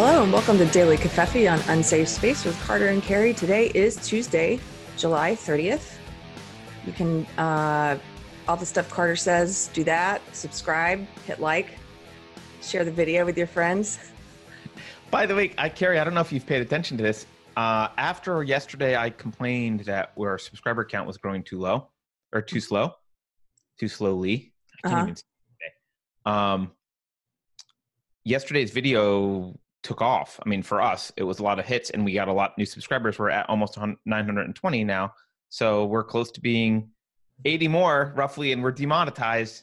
Hello and welcome to Daily Covfefe on Unsafe Space with Carter and Keri. Today is Tuesday, July 30th. You can, uh, all the stuff Carter says, do that, subscribe, hit like, share the video with your friends. By the way, I Keri, I don't know if you've paid attention to this. Uh, after yesterday, I complained that our subscriber count was growing too low or too slow, too slowly. I can't Uh-huh. even say it. Um, yesterday's video took off. I mean, for us, it was a lot of hits, and we got a lot new subscribers. We're at almost 100 920 now, so we're close to being 80 more roughly, and we're demonetized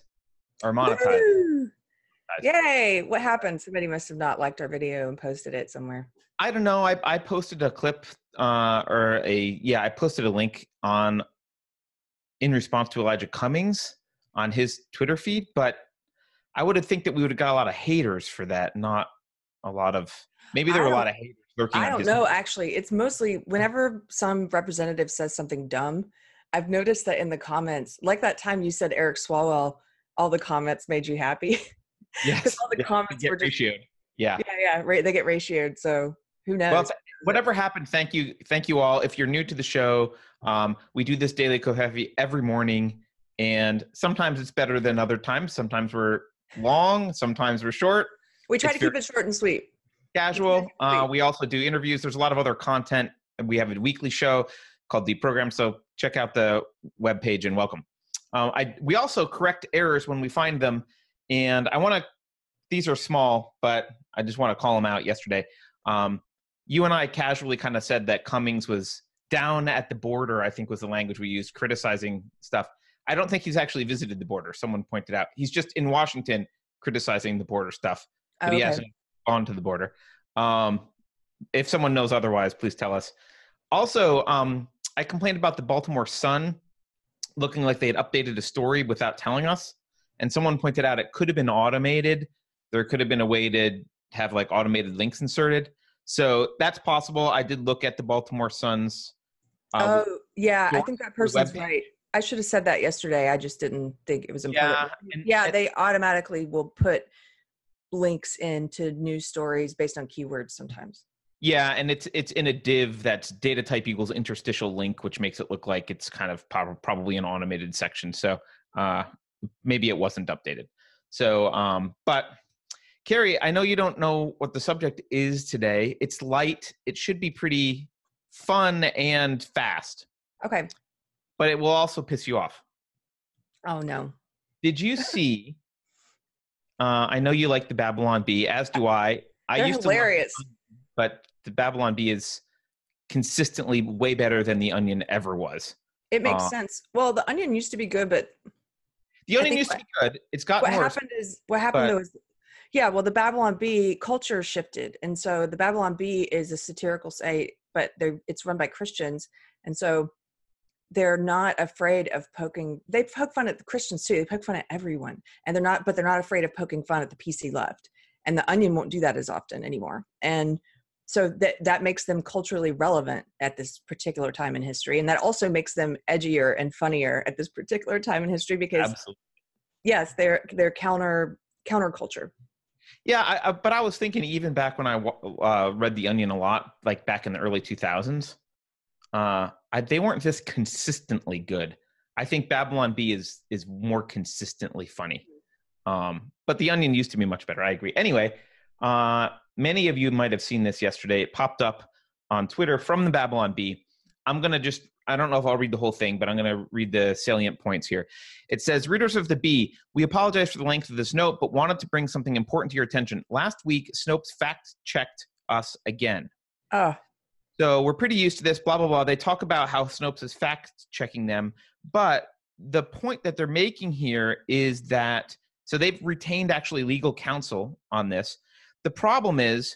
or monetized. Woo! Yay! What happened? Somebody must have not liked our video and posted it somewhere. I don't know. I, I posted a clip uh, or a yeah, I posted a link on in response to Elijah Cummings on his Twitter feed, but I would have think that we would have got a lot of haters for that, not a lot of maybe there were a lot of haters lurking. I don't know, actually. It's mostly whenever some representative says something dumb, I've noticed that in the comments, like that time you said Eric Swalwell, all the comments made you happy. Yes, all the yeah, comments get were just- ratioed. Yeah. yeah, yeah, right. They get ratioed. So who knows? Well, whatever happened, thank you, thank you all. If you're new to the show, um, we do this daily Covfefe every morning, and sometimes it's better than other times. Sometimes we're long, sometimes we're short. We try it's to keep very- it short and sweet. casual. Uh, we also do interviews. There's a lot of other content. We have a weekly show called The Program. So check out the webpage and welcome. Um, I, we also correct errors when we find them. And I want to, these are small, but I just want to call them out yesterday. Um, you and I casually kind of said that Cummings was down at the border, I think was the language we used, criticizing stuff. I don't think he's actually visited the border. Someone pointed out. He's just in Washington criticizing the border stuff but he Okay. hasn't gone to the border. Um, if someone knows otherwise, please tell us. Also, um, I complained about the Baltimore Sun looking like they had updated a story without telling us, and someone pointed out it could have been automated. There could have been a way to have like automated links inserted. So that's possible. I did look at the Baltimore Sun's. Uh, oh, yeah. I think that person's right. I should have said that yesterday. I just didn't think it was important. yeah, and- yeah and- they automatically will put links into news stories based on keywords sometimes Yeah, and it's it's in a div that's data type equals interstitial link, which makes it look like it's kind of prob- probably an automated section. So uh, maybe it wasn't updated. So, um, but Keri, I know you don't know what the subject is today. It's light. It should be pretty fun and fast, okay but it will also piss you off. oh no Did you see? Uh, I know you like the Babylon Bee, as do I. I they're used to love hilarious but the Babylon Bee is consistently way better than the Onion ever was. it makes uh, sense well the onion used to be good but The Onion used to be good. It's what gotten worse. happened is what happened but- though is yeah well the babylon bee culture shifted and so the babylon bee is a satirical site but it's run by christians and so they're not afraid of poking they poke fun at the christians too they poke fun at everyone and they're not but they're not afraid of poking fun at the pc left and the onion won't do that as often anymore and so that that makes them culturally relevant at this particular time in history and that also makes them edgier and funnier at this particular time in history because Absolutely. yes they're they're counter counterculture Yeah, I, I, but I was thinking even back when I uh, read The Onion a lot, like back in the early 2000s, uh, I, they weren't this consistently good. I think Babylon Bee is is more consistently funny. Um, but The Onion used to be much better. I agree. Anyway, uh, many of you might have seen this yesterday. It popped up on Twitter from the Babylon Bee. I'm gonna just I don't know if I'll read the whole thing, but I'm going to read the salient points here. It says, Readers of the Bee, we apologize for the length of this note, but wanted to bring something important to your attention. Last week, Snopes fact checked us again. oh So we're pretty used to this, blah, blah, blah. They talk about how Snopes is fact checking them. But the point that they're making here is that, so they've retained actually legal counsel on this. The problem is,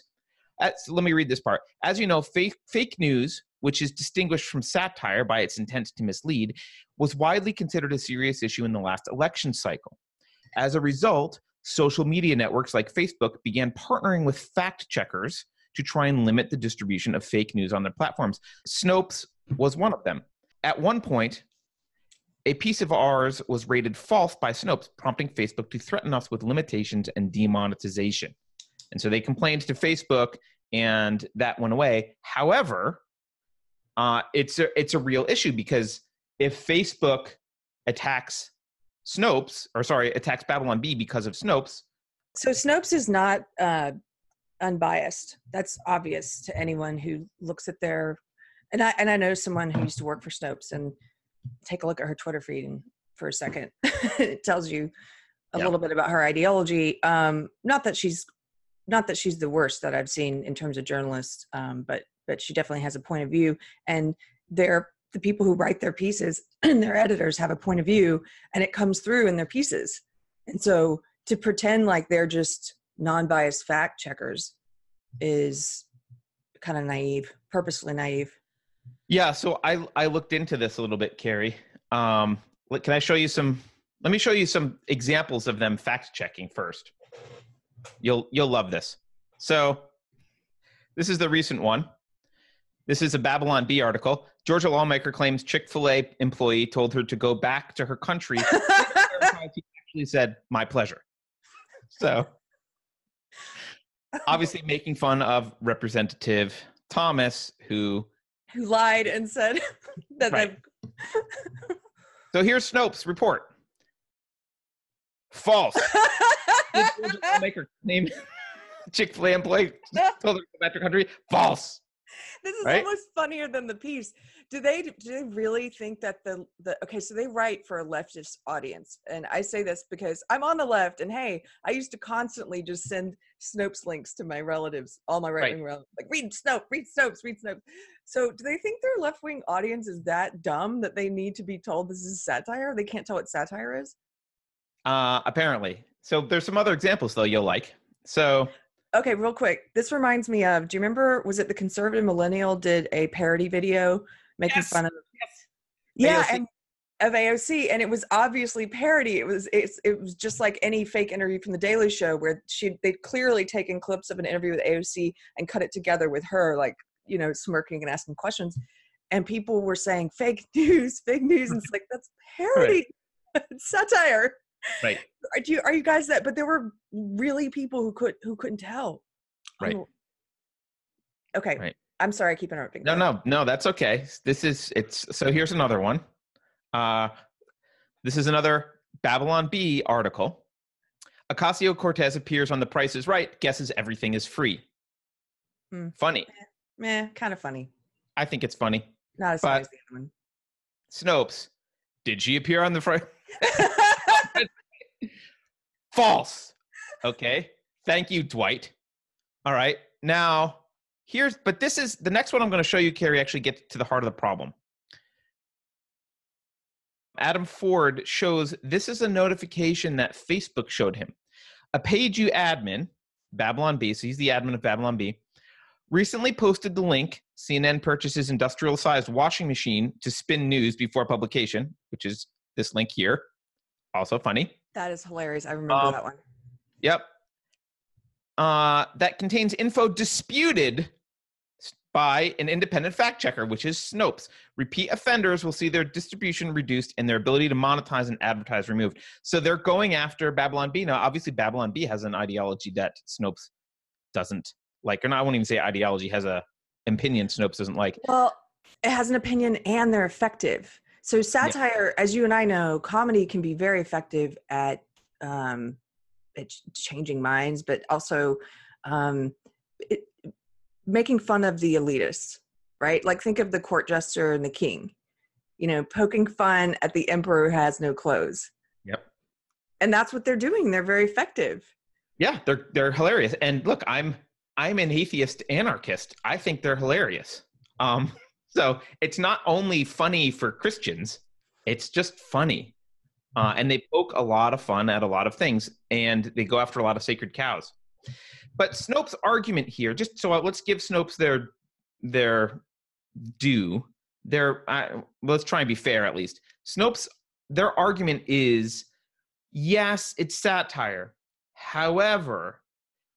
let me read this part. As you know, fake, fake news, which is distinguished from satire by its intent to mislead, was widely considered a serious issue in the last election cycle. As a result, social media networks like Facebook began partnering with fact checkers to try and limit the distribution of fake news on their platforms. Snopes was one of them. At one point, a piece of ours was rated false by Snopes, prompting Facebook to threaten us with limitations and demonetization. And so they complained to Facebook, and that went away. However, uh, it's a it's a real issue because if Facebook attacks Snopes, or sorry, attacks Babylon Bee because of Snopes. So Snopes is not uh, unbiased. That's obvious to anyone who looks at their. And I and I know someone who used to work for Snopes, and take a look at her Twitter feed and for a second. it tells you a yeah. little bit about her ideology. Um, not that she's not that she's the worst that I've seen in terms of journalists, um, but but she definitely has a point of view. And they're the people who write their pieces and their editors have a point of view, and it comes through in their pieces. And so to pretend like they're just non-biased fact checkers is kind of naive, purposely naive. Yeah, so I I looked into this a little bit, Keri. Um, can I show you some? Let me show you some examples of them fact checking first. You'll you'll love this. So, this is the recent one. This is a Babylon Bee article. Georgia lawmaker claims Chick Fil A employee told her to go back to her country. she actually said, "My pleasure." So, obviously, making fun of Representative Thomas, who who lied and said that. Right. so here's Snopes' report. False. maker named Chick Fil A employee told her to go back to country. False. This is right? almost funnier than the piece. Do they do they really think that the the okay? So they write for a leftist audience, and I say this because I'm on the left, and hey, I used to constantly just send Snopes links to my relatives, all my right wing relatives, like read Snopes, read Snopes, read Snopes. So do they think their left wing audience is that dumb that they need to be told this is satire? They can't tell what satire is. Uh, apparently. So there's some other examples though you'll like. So okay, real quick. This reminds me of. Do you remember? Was it the conservative millennial did a parody video making yes. fun of? Yes. Yeah, AOC. and of AOC, and it was obviously parody. It was it's, it was just like any fake interview from the Daily Show, where she they'd clearly taken clips of an interview with AOC and cut it together with her, like you know, smirking and asking questions. And people were saying fake news, fake news, and it's like that's parody, right. satire. Right. Are you are you guys that? But there were really people who could who couldn't tell. Right. Oh. okay. Right. I'm sorry, I keep interrupting. No, no, no, that's okay. This is it's so here's another one. Uh this is another Babylon Bee article. Ocasio Cortez appears on The Price is Right, guesses everything is free. Hmm. Funny. Meh, kind of funny. I think it's funny. Not as funny as the other one. Snopes. Did she appear on the Friday? False. Okay. Thank you, Dwight. All right. Now, here's, but this is the next one I'm going to show you, Keri, actually gets to the heart of the problem. Adam Ford shows this is a notification that Facebook showed him. A page you admin, Babylon Bee so he's the admin of Babylon Bee recently posted the link CNN purchases industrial sized washing machine to spin news before publication, which is this link here. Also funny. That is hilarious. I remember um, that one. Yep. Uh, that contains info disputed by an independent fact checker, which is Snopes. Repeat offenders will see their distribution reduced and their ability to monetize and advertise removed. So they're going after Babylon Bee. Now, obviously, Babylon Bee has an ideology that Snopes doesn't like, or not, I won't even say ideology, has a opinion Snopes doesn't like. Well, it has an opinion and they're effective. So satire, yeah. as you and I know, comedy can be very effective at um, at changing minds, but also um, it, making fun of the elitists, right? Like think of the court jester and the king, you know, poking fun at the emperor who has no clothes. Yep. And that's what they're doing. They're very effective. Yeah, they're they're hilarious. And look, I'm I'm an atheist anarchist. I think they're hilarious. Um, so it's not only funny for Christians, it's just funny. Uh, and they poke a lot of fun at a lot of things, and they go after a lot of sacred cows. But Snopes' argument here, just so let's give Snopes their their due. Their uh, let's try and be fair at least. Snopes' their argument is yes, it's satire. However,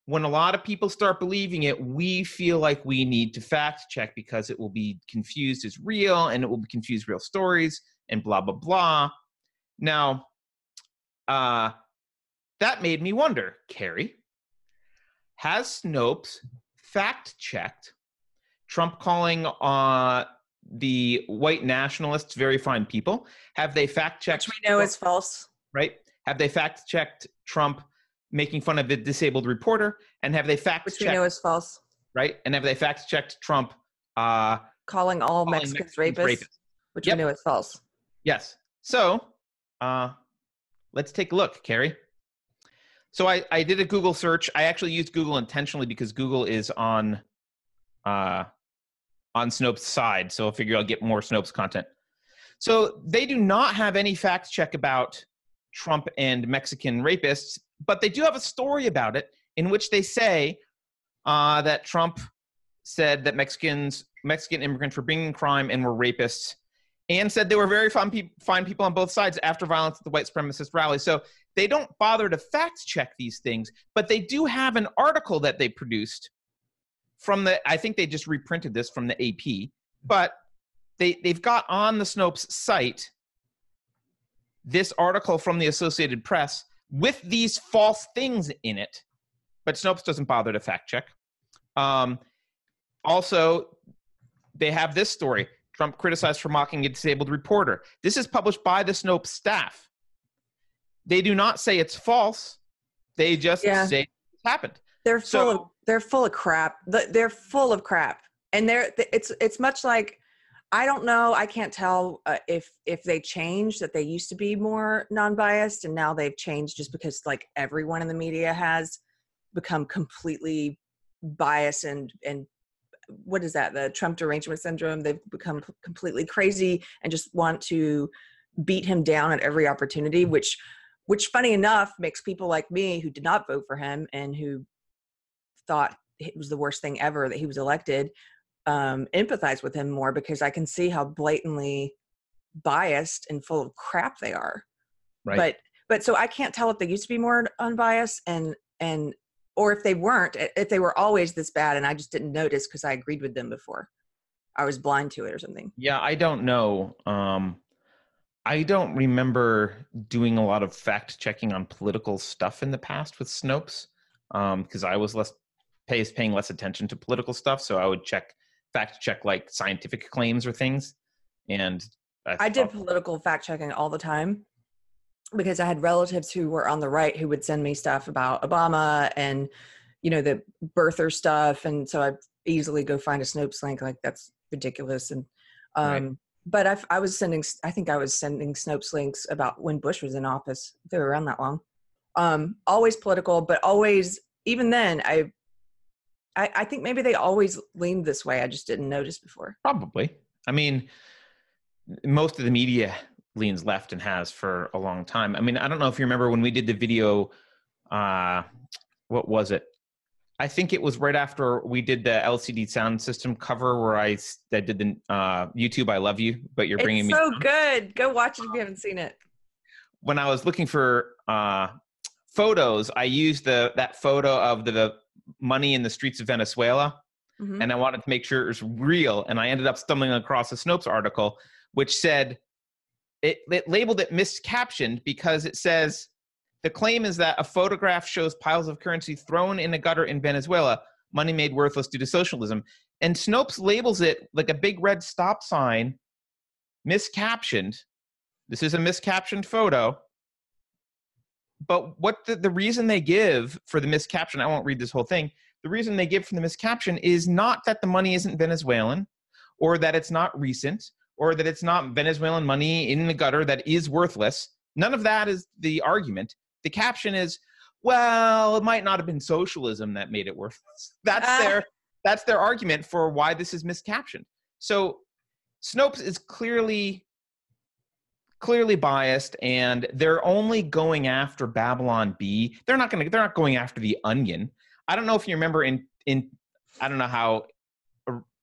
when a lot of people start believing it, we feel like we need to fact check because it will be confused as real and it will be confused real stories and blah blah blah. Now, uh, that made me wonder, Keri, has Snopes fact checked Trump calling uh, the white nationalists very fine people? Have they fact checked? Which we know is false. Right? Have they fact checked Trump making fun of a disabled reporter? And have they fact checked? Which we know is false. Right? And have they fact checked Trump? Uh, calling all calling Mexicans, Mexicans rapists, rapists, which yep. we know is false. Yes. So, uh, let's take a look, Keri. So I, I did a Google search. I actually used Google intentionally because Google is on uh, on Snopes' side. So I figure I'll get more Snopes content. So they do not have any fact check about Trump and Mexican rapists, but they do have a story about it in which they say uh, that Trump said that Mexicans, Mexican immigrants were bringing crime and were rapists, and said they were very fine, pe- fine people on both sides after violence at the white supremacist rally. So they don't bother to fact check these things, but they do have an article that they produced from the I think they just reprinted this from the AP, but they they've got on the Snopes site this article from the Associated Press with these false things in it, but Snopes doesn't bother to fact check. Um, also, they have this story: Trump criticized for mocking a disabled reporter. This is published by the Snopes staff. They do not say it's false; they just yeah. say it happened. They're full so, of they're full of crap. They're full of crap, and they're it's it's much like I don't know. I can't tell uh, if if they changed that they used to be more non-biased and now they've changed just because like everyone in the media has become completely biased and and what is that the Trump derangement syndrome? They've become completely crazy and just want to beat him down at every opportunity, which which funny enough makes people like me who did not vote for him and who thought it was the worst thing ever that he was elected um, empathize with him more because I can see how blatantly biased and full of crap they are. Right. But but so I can't tell if they used to be more unbiased and and or if they weren't if they were always this bad and I just didn't notice because I agreed with them before. I was blind to it or something. Yeah, I don't know. Um I don't remember doing a lot of fact checking on political stuff in the past with Snopes because um, I was less pays paying less attention to political stuff. So I would check fact check like scientific claims or things. And I, I did political fact checking all the time because I had relatives who were on the right who would send me stuff about Obama and you know the birther stuff, and so I easily go find a Snopes link like that's ridiculous. And um, right. But I, I was sending I think I was sending Snopes links about when Bush was in office. They were around that long. Um, always political, but always even then I I, I think maybe they always leaned this way. I just didn't notice before. Probably. I mean, most of the media leans left and has for a long time. I mean, I don't know if you remember when we did the video. Uh, what was it? I think it was right after we did the LCD Soundsystem cover where I, I did the uh, YouTube "I Love You," but you're bringing it's me. so good. Go watch it if you haven't seen it. When I was looking for uh, photos, I used the that photo of the money in the streets of Venezuela. Mm-hmm. And I wanted to make sure it was real. And I ended up stumbling across a Snopes article which said it, it labeled it miscaptioned because it says the claim is that a photograph shows piles of currency thrown in a gutter in Venezuela, money made worthless due to socialism. And Snopes labels it like a big red stop sign, miscaptioned. This is a miscaptioned photo but what the, the reason they give for the miscaption, I won't read this whole thing. The reason they give for the miscaption is not that the money isn't Venezuelan or that it's not recent or that it's not Venezuelan money in the gutter that is worthless. None of that is the argument. The caption is, well, it might not have been socialism that made it worthless. That's uh. their that's their argument for why this is miscaptioned. So Snopes is clearly clearly biased and they're only going after Babylon Bee. They're not going to they're not going after the Onion. I don't know if you remember in in I don't know how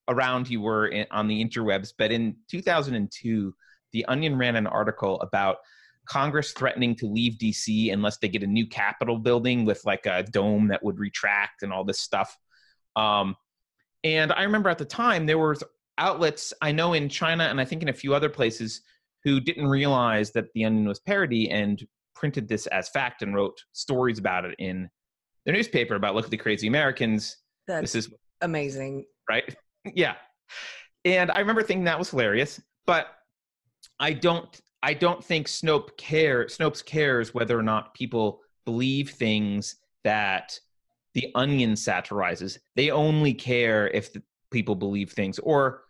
around you were in, on the interwebs, but in 2002 the Onion ran an article about Congress threatening to leave DC unless they get a new Capitol building with like a dome that would retract and all this stuff. Um, and I remember at the time there were outlets I know in China and I think in a few other places who didn't realize that the onion was parody and printed this as fact and wrote stories about it in their newspaper about look at the crazy Americans. That's this is amazing. right. yeah, and I remember thinking that was hilarious, but I don't. I don't think Snope care Snopes cares whether or not people believe things that the Onion satirizes. They only care if the people believe things, or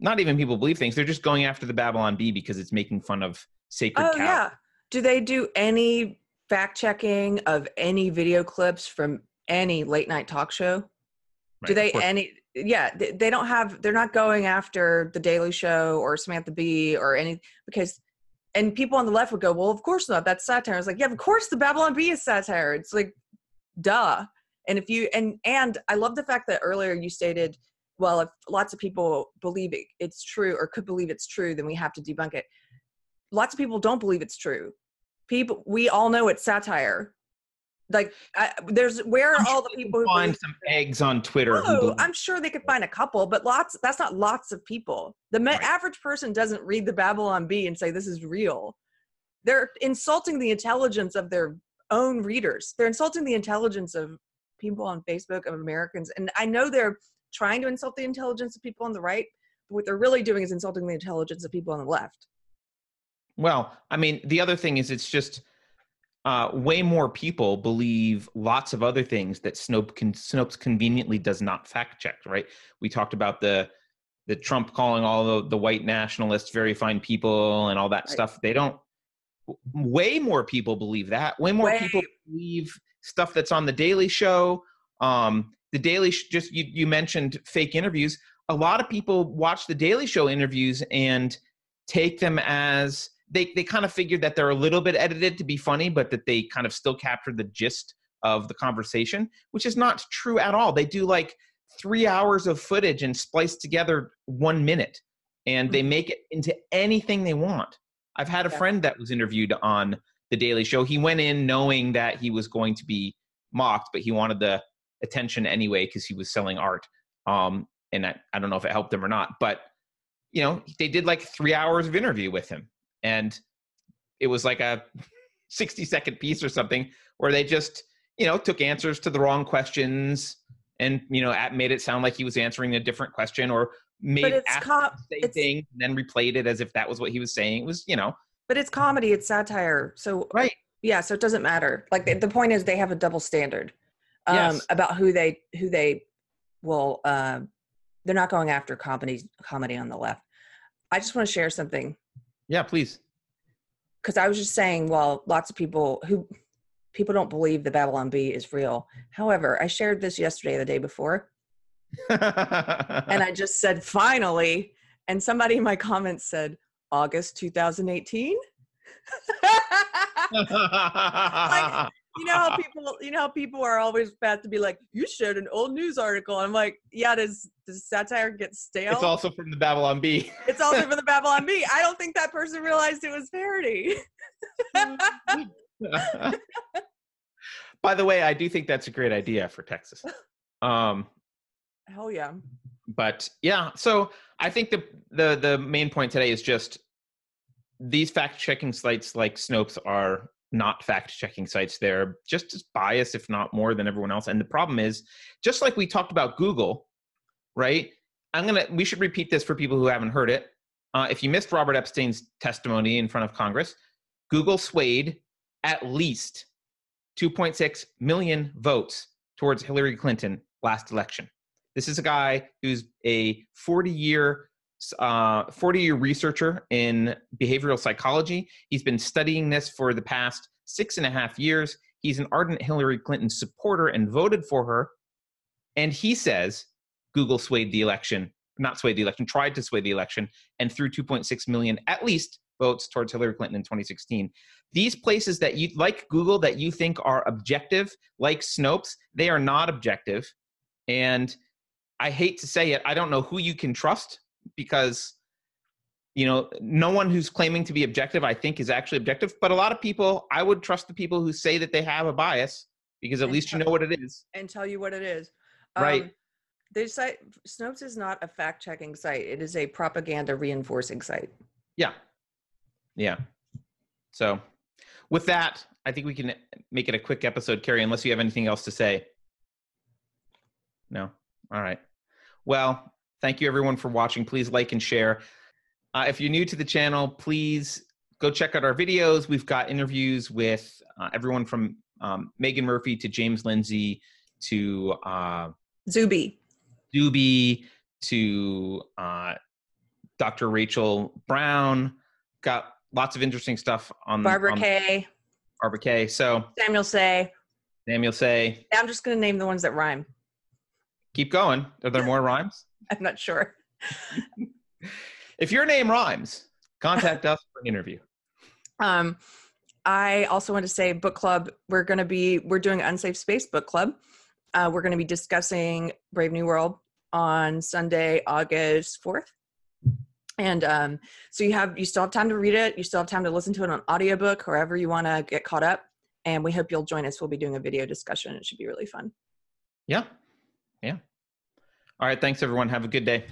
not even people believe things. They're just going after the Babylon Bee because it's making fun of sacred Oh cows. yeah. Do they do any fact checking of any video clips from any late night talk show? Right, do they any yeah, they, they don't have they're not going after the Daily Show or Samantha Bee or any because and people on the left would go, Well, of course not, that's satire. I was like, Yeah, of course the Babylon Bee is satire. It's like duh. And if you and and I love the fact that earlier you stated, well, if lots of people believe it, it's true or could believe it's true, then we have to debunk it. Lots of people don't believe it's true. People, we all know it's satire. Like, I, there's where are all sure the people who find some eggs on Twitter. Oh, I'm sure they could find a couple, but lots. That's not lots of people. The Right. average person doesn't read the Babylon Bee and say this is real. They're insulting the intelligence of their own readers. They're insulting the intelligence of people on Facebook of Americans, and I know they're trying to insult the intelligence of people on the right. But what they're really doing is insulting the intelligence of people on the left. Well, I mean, the other thing is it's just uh, way more people believe lots of other things that Snope con- Snopes conveniently does not fact check. Right? We talked about the the Trump calling all the, the white nationalists very fine people and all that Right. stuff. They don't. Way more people believe that. Way more Way- people believe stuff that's on the Daily Show. Um, the Daily Sh- just you you mentioned fake interviews. A lot of people watch the Daily Show interviews and take them as they they kind of figured that they're a little bit edited to be funny, but that they kind of still capture the gist of the conversation, which is not true at all. They do like three hours of footage and splice together one minute, and they make it into anything they want. I've had a Yeah. friend that was interviewed on the Daily Show. He went in knowing that he was going to be mocked, but he wanted the attention anyway because he was selling art. Um, and I, I don't know if it helped him or not, but you know, they did like three hours of interview with him, and it was like a 60 second piece or something where they just, you know, took answers to the wrong questions and, you know, made it sound like he was answering a different question or made it's asked the same thing and then replayed it as if that was what he was saying. It was, you know, But it's comedy. It's satire. So right. yeah so it doesn't matter like the, the point is they have a double standard um Yes. about who they who they will um they're not going after comedy comedy on the left i just want to share something Yeah, please. because i was just saying well lots of people who people don't believe the babylon bee is real. However i shared this yesterday the day before. And i just said finally. And somebody in my comments said august 2018 you know how people you know how people are always fast to be like you shared an old news article. I'm like yeah does does satire get stale? it's also from the Babylon Bee. it's also from the babylon bee. I don't think that person realized it was parody. By the way, I do think that's a great idea for Texas. Um, hell yeah. but yeah, so I think the the the main point today is just these fact checking sites like Snopes are not fact checking sites. They're just as biased, if not more, than everyone else. And the problem is, just like we talked about Google, right? I'm gonna. We should repeat this for people who haven't heard it. Uh, if you missed Robert Epstein's testimony in front of Congress, Google swayed at least 2.6 million votes towards Hillary Clinton last election. This is a guy who's a 40 year uh, 40 year researcher in behavioral psychology. He's been studying this for the past six and a half years. He's an ardent Hillary Clinton supporter and voted for her. And he says Google swayed the election, not swayed the election, tried to sway the election, and threw 2.6 million at least votes towards Hillary Clinton in 2016. These places that you like Google that you think are objective, like Snopes, they are not objective. And I hate to say it, I don't know who you can trust because you know no one who's claiming to be objective i think is actually objective but a lot of people i would trust the people who say that they have a bias because at And least you know what it is and tell you what it is Right. um, they site snopes is not a fact-checking site it is a propaganda reinforcing site yeah yeah so With that, I think we can make it a quick episode, Keri, unless you have anything else to say. No? All right. Well, thank you everyone for watching. Please like and share. Uh, if you're new to the channel, please go check out our videos. We've got interviews with uh, everyone from um, Meghan Murphy to James Lindsay to uh, Zuby. Zuby to uh, Dr. Rachel Brown. Got lots of interesting stuff on Barbara on Kay, Barbara Kay. So Samuel Say. Samuel say, I'm just going to name the ones that rhyme. keep going. Are there more rhymes? I'm not sure. If your name rhymes, contact us for an interview. Um, I also want to say book club. We're going to be we're doing Unsafe Space book club. Uh, we're going to be discussing Brave New World on Sunday, August fourth. And um, so you have you still have time to read it. You still have time to listen to it on audiobook, wherever you want to get caught up. And we hope you'll join us. We'll be doing a video discussion. It should be really fun. Yeah. Yeah. All right. Thanks, everyone. Have a good day.